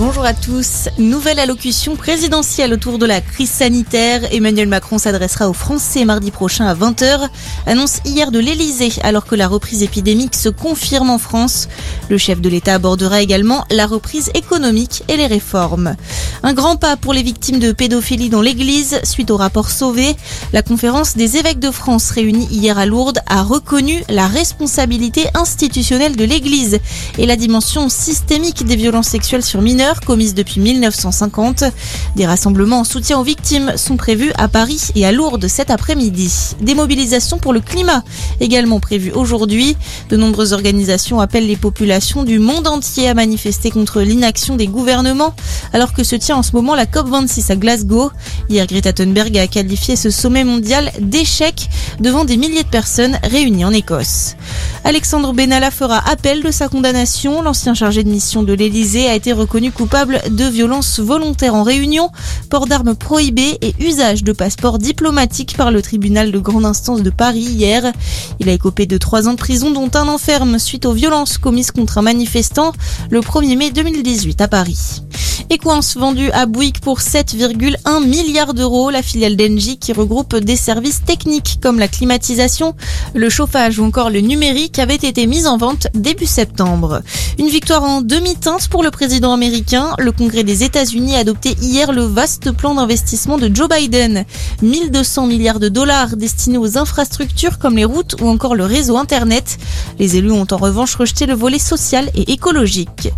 Bonjour à tous. Nouvelle allocution présidentielle autour de la crise sanitaire. Emmanuel Macron s'adressera aux Français mardi prochain à 20h. Annonce hier de l'Elysée alors que la reprise épidémique se confirme en France. Le chef de l'État abordera également la reprise économique et les réformes. Un grand pas pour les victimes de pédophilie dans l'église suite au rapport Sauvé. La conférence des évêques de France réunie hier à Lourdes a reconnu la responsabilité institutionnelle de l'église et la dimension systémique des violences sexuelles sur mineurs commises depuis 1950. Des rassemblements en soutien aux victimes sont prévus à Paris et à Lourdes cet après-midi. Des mobilisations pour le climat également prévues aujourd'hui. De nombreuses organisations appellent les populations du monde entier à manifester contre l'inaction des gouvernements alors que se tient en ce moment la COP26 à Glasgow. Hier, Greta Thunberg a qualifié ce sommet mondial d'échec devant des milliers de personnes réunies en Écosse. Alexandre Benalla fera appel de sa condamnation. L'ancien chargé de mission de l'Elysée a été reconnu coupable de violences volontaires en réunion, port d'armes prohibées et usage de passeports diplomatiques par le tribunal de grande instance de Paris hier. Il a écopé de trois ans de prison dont un enferme suite aux violences commises contre un manifestant le 1er mai 2018 à Paris. Equance vendu à Bouygues pour 7,1 milliards d'euros. La filiale d'Engie qui regroupe des services techniques comme la climatisation, le chauffage ou encore le numérique avait été mise en vente début septembre. Une victoire en demi-teinte pour le président américain. Le Congrès des États-Unis a adopté hier le vaste plan d'investissement de Joe Biden. 1200 milliards de dollars destinés aux infrastructures comme les routes ou encore le réseau Internet. Les élus ont en revanche rejeté le volet social et écologique.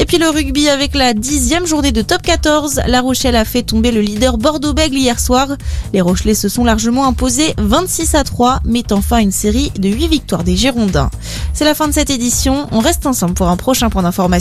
Et puis le rugby avec la dixième journée de top 14. La Rochelle a fait tomber le leader Bordeaux-Bègle hier soir. Les Rochelais se sont largement imposés 26 à 3, mettant fin à une série de 8 victoires des Girondins. C'est la fin de cette édition. On reste ensemble pour un prochain point d'information.